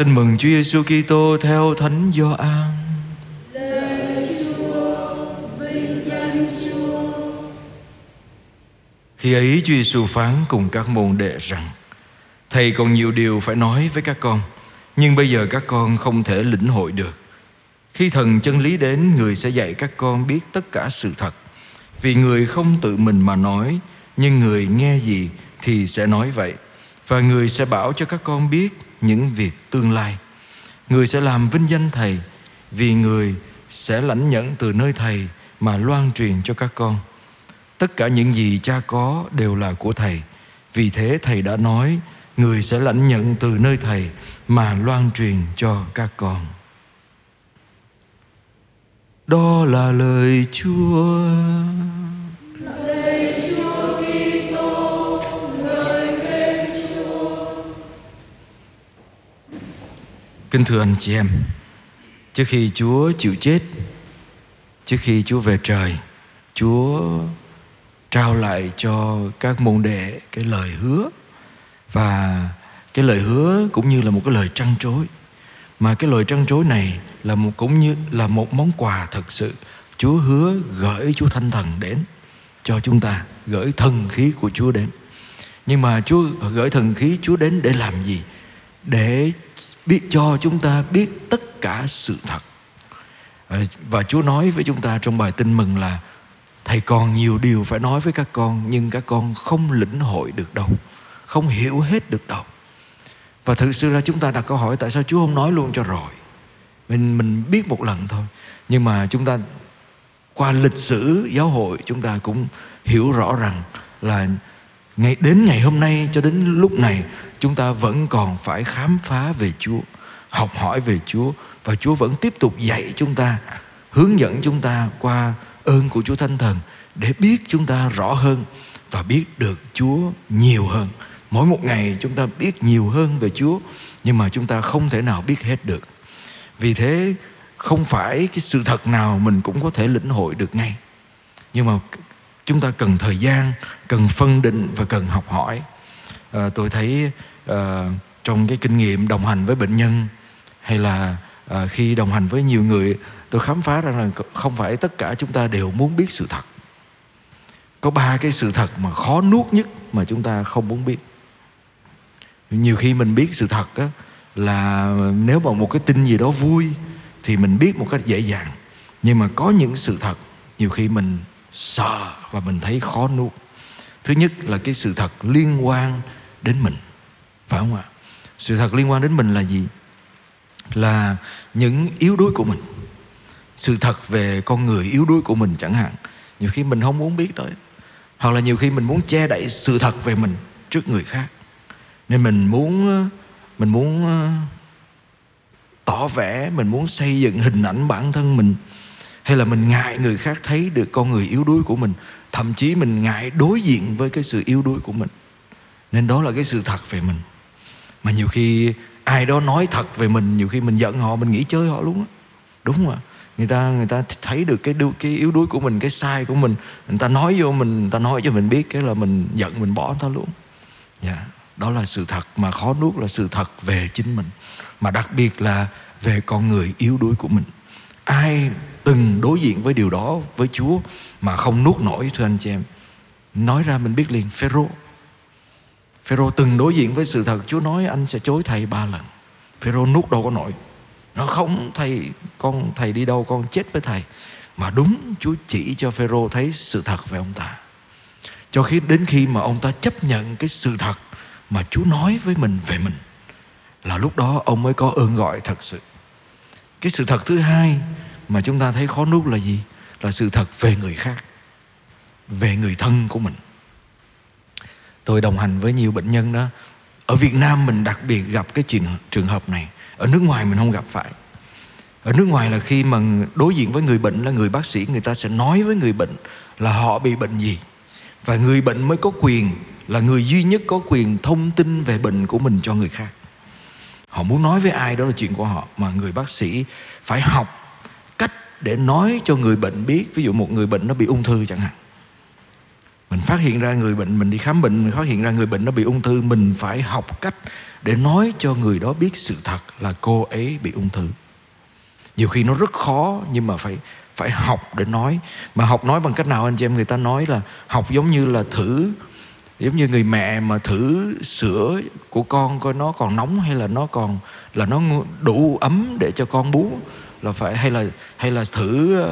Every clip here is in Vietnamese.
Tin mừng Chúa Giêsu Kitô theo Thánh Gioan. Khi ấy Chúa Giêsu phán cùng các môn đệ rằng: Thầy còn nhiều điều phải nói với các con, nhưng bây giờ các con không thể lĩnh hội được. Khi thần chân lý đến, người sẽ dạy các con biết tất cả sự thật. Vì người không tự mình mà nói, nhưng người nghe gì thì sẽ nói vậy. Và người sẽ bảo cho các con biết những việc tương lai. Người sẽ làm vinh danh Thầy, vì người sẽ lãnh nhận từ nơi Thầy mà loan truyền cho các con. Tất cả những gì cha có đều là của Thầy. Vì thế Thầy đã nói, người sẽ lãnh nhận từ nơi Thầy mà loan truyền cho các con. Đó là lời Chúa. Kính thưa anh chị em, trước khi Chúa chịu chết, trước khi Chúa về trời, Chúa trao lại cho các môn đệ cái lời hứa. Và cái lời hứa cũng như là một cái lời trăn trối. Mà cái lời trăn trối này là một cũng như là một món quà thật sự. Chúa hứa gửi Chúa Thánh Thần đến cho chúng ta gửi thần khí của Chúa đến. Nhưng mà Chúa gửi thần khí Chúa đến để làm gì? Để biết cho chúng ta biết tất cả sự thật. Ờ, và Chúa nói với chúng ta trong bài tin mừng là, thầy còn nhiều điều phải nói với các con, nhưng các con không lĩnh hội được đâu, không hiểu hết được đâu. Và thực sự là chúng ta đặt câu hỏi tại sao Chúa không nói luôn cho rồi. Mình mình biết một lần thôi, nhưng mà chúng ta qua lịch sử giáo hội chúng ta cũng hiểu rõ rằng là ngày, đến ngày hôm nay cho đến lúc này chúng ta vẫn còn phải khám phá về Chúa, học hỏi về Chúa và Chúa vẫn tiếp tục dạy chúng ta, hướng dẫn chúng ta qua ơn của Chúa Thánh Thần để biết chúng ta rõ hơn và biết được Chúa nhiều hơn. Mỗi một ngày chúng ta biết nhiều hơn về Chúa nhưng mà chúng ta không thể nào biết hết được. Vì thế không phải cái sự thật nào mình cũng có thể lĩnh hội được ngay. Nhưng mà chúng ta cần thời gian, cần phân định và cần học hỏi. À, tôi thấy uh, trong cái kinh nghiệm đồng hành với bệnh nhân hay là uh, khi đồng hành với nhiều người tôi khám phá ra là không phải tất cả chúng ta đều muốn biết sự thật. Có ba cái sự thật mà khó nuốt nhất mà chúng ta không muốn biết. Nhiều khi mình biết sự thật đó là nếu mà một cái tin gì đó vui thì mình biết một cách dễ dàng. Nhưng mà có những sự thật nhiều khi mình sợ và mình thấy khó nuốt. Thứ nhất là cái sự thật liên quan đến mình. Phải không ạ? Sự thật liên quan đến mình là gì? Là những yếu đuối của mình. Sự thật về con người yếu đuối của mình chẳng hạn. Nhiều khi mình không muốn biết tới. Hoặc là nhiều khi mình muốn che đậy sự thật về mình trước người khác. Nên mình muốn mình muốn ờ, tỏ vẻ, mình muốn xây dựng hình ảnh bản thân mình. Hay là mình ngại người khác thấy được con người yếu đuối của mình. Thậm chí mình ngại đối diện với cái sự yếu đuối của mình nên đó là cái sự thật về mình. Mà nhiều khi ai đó nói thật về mình, nhiều khi mình giận họ, mình nghĩ chơi họ luôn á. Đúng không ạ? Người ta người ta thấy được cái cái yếu đuối của mình, cái sai của mình. Người ta nói vô mình, người ta nói cho mình biết cái là mình giận, mình bỏ người ta luôn. Dạ yeah. đó là sự thật. Mà khó nuốt là sự thật về chính mình. Mà đặc biệt là về con người yếu đuối của mình. Ai từng đối diện với điều đó với Chúa mà không nuốt nổi, thưa anh chị em? Nói ra mình biết liền, Phêrô. Phêrô từng đối diện với sự thật, Chúa nói, anh sẽ chối thầy ba lần. Phêrô nuốt đâu có nổi. Nó không, thầy, con, thầy đi đâu, con chết với thầy. Mà đúng, Chúa chỉ cho Phêrô thấy sự thật về ông ta. Cho khi, đến khi mà ông ta chấp nhận cái sự thật mà Chúa nói với mình về mình, là lúc đó ông mới có ơn gọi thật sự. Cái sự thật thứ hai mà chúng ta thấy khó nuốt là gì? Là sự thật về người khác, về người thân của mình tôi đồng hành với nhiều bệnh nhân đó. Ở Việt Nam mình đặc biệt gặp cái chuyện, trường hợp này. Ở nước ngoài mình không gặp phải. Ở nước ngoài là khi mà đối diện với người bệnh là người bác sĩ, người ta sẽ nói với người bệnh là họ bị bệnh gì. Và người bệnh mới có quyền, là người duy nhất có quyền thông tin về bệnh của mình cho người khác. Họ muốn nói với ai đó là chuyện của họ, mà người bác sĩ phải học cách để nói cho người bệnh biết. Ví dụ một người bệnh nó bị ung thư chẳng hạn mình phát hiện ra người bệnh, mình đi khám bệnh, mình phát hiện ra người bệnh nó bị ung thư, mình phải học cách để nói cho người đó biết sự thật là cô ấy bị ung thư. Nhiều khi nó rất khó, nhưng mà phải phải học để nói. Mà học nói bằng cách nào anh chị em? Người ta nói là học giống như là thử, giống như người mẹ mà thử sữa của con coi nó còn nóng hay là nó còn, là nó đủ ấm để cho con bú là phải, hay là hay là thử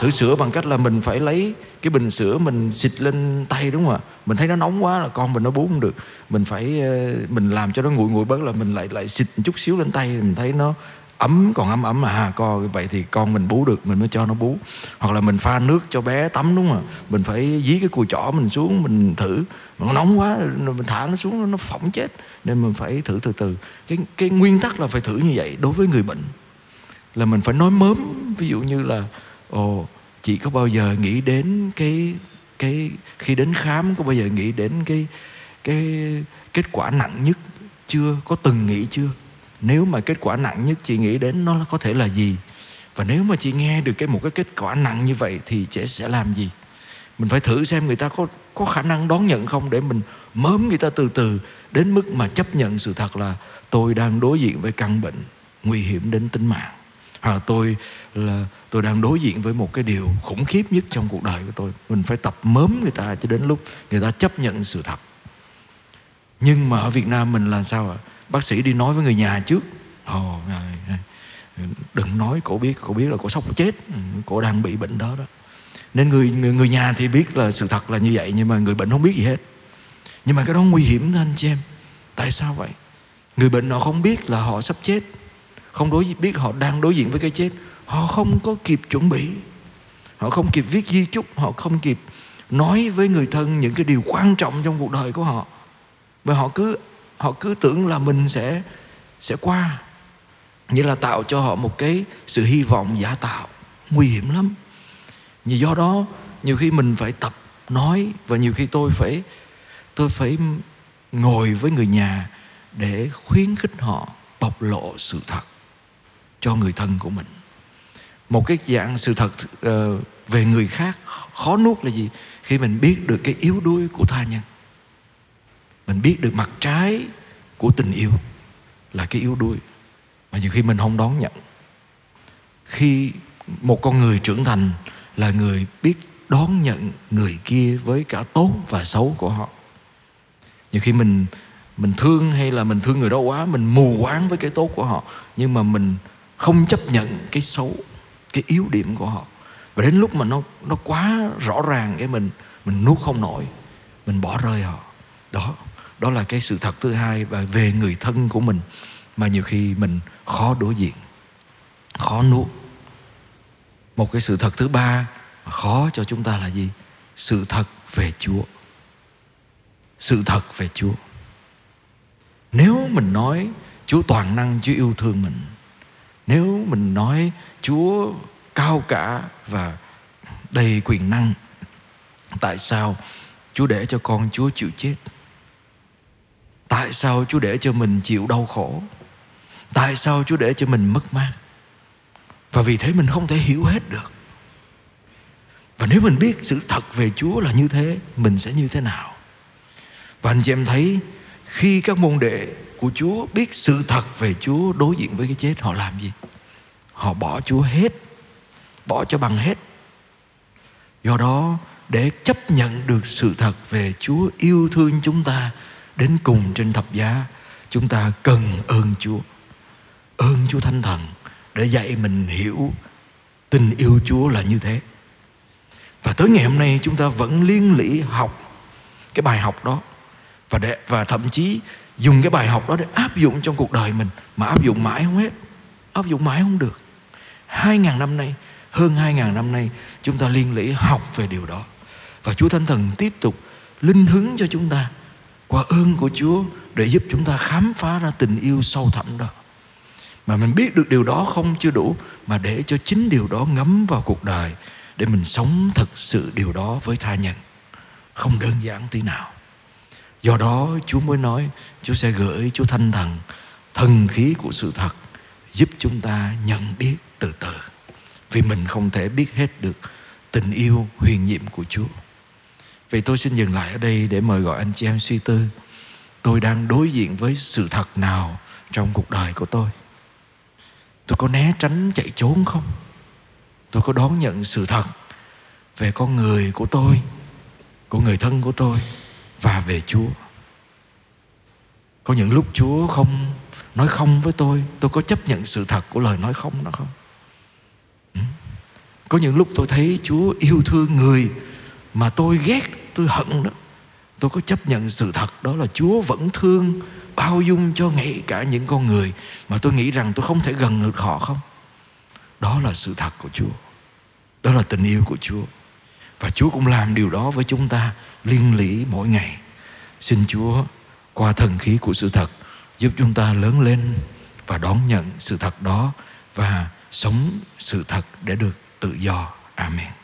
thử sữa bằng cách là mình phải lấy cái bình sữa mình xịt lên tay, đúng không ạ? Mình thấy nó nóng quá là con mình nó bú không được. Mình phải ờ, mình làm cho nó nguội nguội bớt là mình lại lại xịt một chút xíu lên tay. Mình thấy nó ấm, còn ấm ấm à con vậy thì con mình bú được, mình mới cho nó bú. Hoặc là mình pha nước cho bé tắm, đúng không mình phải dí cái cùi chỏ mình xuống, mình thử. Nó nóng quá mình thả nó xuống, nó phỏng chết. Nên mình phải thử từ từ. Cái cái nguyên tắc là phải thử như vậy đối với người bệnh là mình phải nói mớm. Ví dụ như là, ồ, chị có bao giờ nghĩ đến cái cái, khi đến khám, có bao giờ nghĩ đến cái cái kết quả nặng nhất chưa? Có từng nghĩ chưa? Nếu mà kết quả nặng nhất chị nghĩ đến nó có thể là gì? Và nếu mà chị nghe được cái một cái kết quả nặng như vậy thì trẻ sẽ làm gì? Mình phải thử xem người ta có có khả năng đón nhận không để mình mớm người ta từ từ đến mức mà chấp nhận sự thật là tôi đang đối diện với căn bệnh nguy hiểm đến tính mạng hoặc là tôi là tôi đang đối diện với một cái điều khủng khiếp nhất trong cuộc đời của tôi. Mình phải tập mớm người ta cho đến lúc người ta chấp nhận sự thật. Nhưng mà ở Việt Nam mình là sao ạ? Bác sĩ đi nói với người nhà trước. Ồ đừng nói cổ biết cổ biết là cổ sốc chết. Ừ, cổ đang bị bệnh đó đó. Nên người, người người nhà thì biết là sự thật là như vậy nhưng mà người bệnh không biết gì hết. Nhưng mà cái đó nguy hiểm đó anh chị em. Tại sao vậy? Người bệnh họ không biết là họ sắp chết không đối biết họ đang đối diện với cái chết. Họ không có kịp chuẩn bị. Họ không kịp viết di chúc. Họ không kịp nói với người thân những cái điều quan trọng trong cuộc đời của họ. Và họ cứ họ cứ tưởng là mình sẽ sẽ qua. Như là tạo cho họ một cái sự hy vọng giả tạo. Nguy hiểm lắm. Vì do đó, nhiều khi mình phải tập nói và nhiều khi tôi phải tôi phải ngồi với người nhà để khuyến khích họ bộc lộ sự thật cho người thân của mình. Một cái dạng sự thật ờ, về người khác, khó nuốt là gì? Khi mình biết được cái yếu đuối của tha nhân, mình biết được mặt trái của tình yêu là cái yếu đuối. Mà nhiều khi mình không đón nhận. Khi một con người trưởng thành là người biết đón nhận người kia với cả tốt và xấu của họ. Nhiều khi mình mình thương hay là mình thương người đó quá, mình mù quáng với cái tốt của họ. Nhưng mà mình không chấp nhận cái xấu, cái yếu điểm của họ. Và đến lúc mà nó nó quá rõ ràng cái mình mình nuốt không nổi, mình bỏ rơi họ. Đó đó là cái sự thật thứ hai và về người thân của mình mà nhiều khi mình khó đối diện, khó nuốt. Một cái sự thật thứ ba mà khó cho chúng ta là gì? Sự thật về chúa. Sự thật về chúa. Nếu mình nói chúa toàn năng, chúa yêu thương mình nếu mình nói chúa cao cả và đầy quyền năng, tại sao chúa để cho con chúa chịu chết? Tại sao chúa để cho mình chịu đau khổ? Tại sao chúa để cho mình mất mát? Và vì thế mình không thể hiểu hết được. Và nếu mình biết sự thật về chúa là như thế, mình sẽ như thế nào? Và anh chị em thấy khi các môn đệ của chúa biết sự thật về chúa đối diện với cái chết, họ làm gì? Họ bỏ chúa hết, bỏ cho bằng hết. Do đó, để chấp nhận được sự thật về chúa yêu thương chúng ta đến cùng trên thập giá, chúng ta cần ơn chúa. Ơn chúa thánh thần để dạy mình hiểu tình yêu chúa là như thế. Và tới ngày hôm nay, chúng ta vẫn liên lỉ học cái bài học đó và để, và thậm chí dùng cái bài học đó để áp dụng trong cuộc đời mình mà áp dụng mãi không hết. Áp dụng mãi không được. Hai ngàn năm nay hơn hai ngàn năm nay chúng ta liên lỉ học về điều đó. Và Chúa Thánh Thần tiếp tục linh hứng cho chúng ta qua ơn của Chúa để giúp chúng ta khám phá ra tình yêu sâu thẳm đó. Mà mình biết được điều đó không chưa đủ mà để cho chính điều đó ngấm vào cuộc đời để mình sống thực sự điều đó với tha nhân. Không đơn giản tí nào do đó Chúa mới nói, Chúa sẽ gửi Chúa Thanh Thần thần khí của sự thật, giúp chúng ta nhận biết từ từ. Vì mình không thể biết hết được tình yêu, huyền nhiệm của Chúa. Vậy tôi xin dừng lại ở đây để mời gọi anh chị em suy tư. Tôi đang đối diện với sự thật nào trong cuộc đời của tôi? Tôi có né tránh chạy trốn không? Tôi có đón nhận sự thật về con người của tôi, của người thân của tôi? Và về chúa. Có những lúc chúa không nói không với tôi tôi có chấp nhận sự thật của lời nói không đó không? Ừ. Có những lúc tôi thấy chúa yêu thương người mà tôi ghét, tôi hận đó. Tôi có chấp nhận sự thật đó là chúa vẫn thương, bao dung cho ngay cả những con người mà tôi nghĩ rằng tôi không thể gần được họ không? Đó là sự thật của chúa. Đó là tình yêu của chúa và chúa cũng làm điều đó với chúng ta liên lỉ mỗi ngày. Xin chúa, qua thần khí của sự thật, giúp chúng ta lớn lên và đón nhận sự thật đó và sống sự thật để được tự do. Amen.